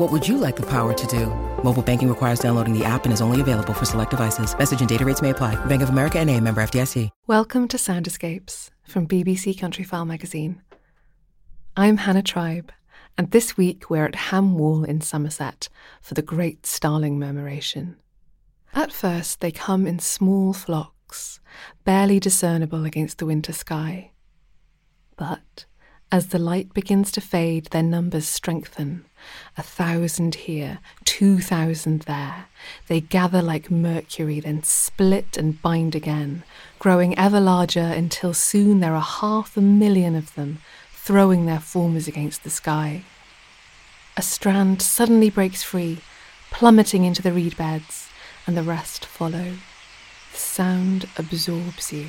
What would you like the power to do? Mobile banking requires downloading the app and is only available for select devices. Message and data rates may apply. Bank of America and a member FDIC. Welcome to Sound Escapes from BBC Countryfile magazine. I'm Hannah Tribe, and this week we're at Ham Wall in Somerset for the Great Starling Murmuration. At first, they come in small flocks, barely discernible against the winter sky. But as the light begins to fade, their numbers strengthen. A thousand here, two thousand there. They gather like mercury, then split and bind again, growing ever larger until soon there are half a million of them, throwing their formers against the sky. A strand suddenly breaks free, plummeting into the reed beds, and the rest follow. The sound absorbs you.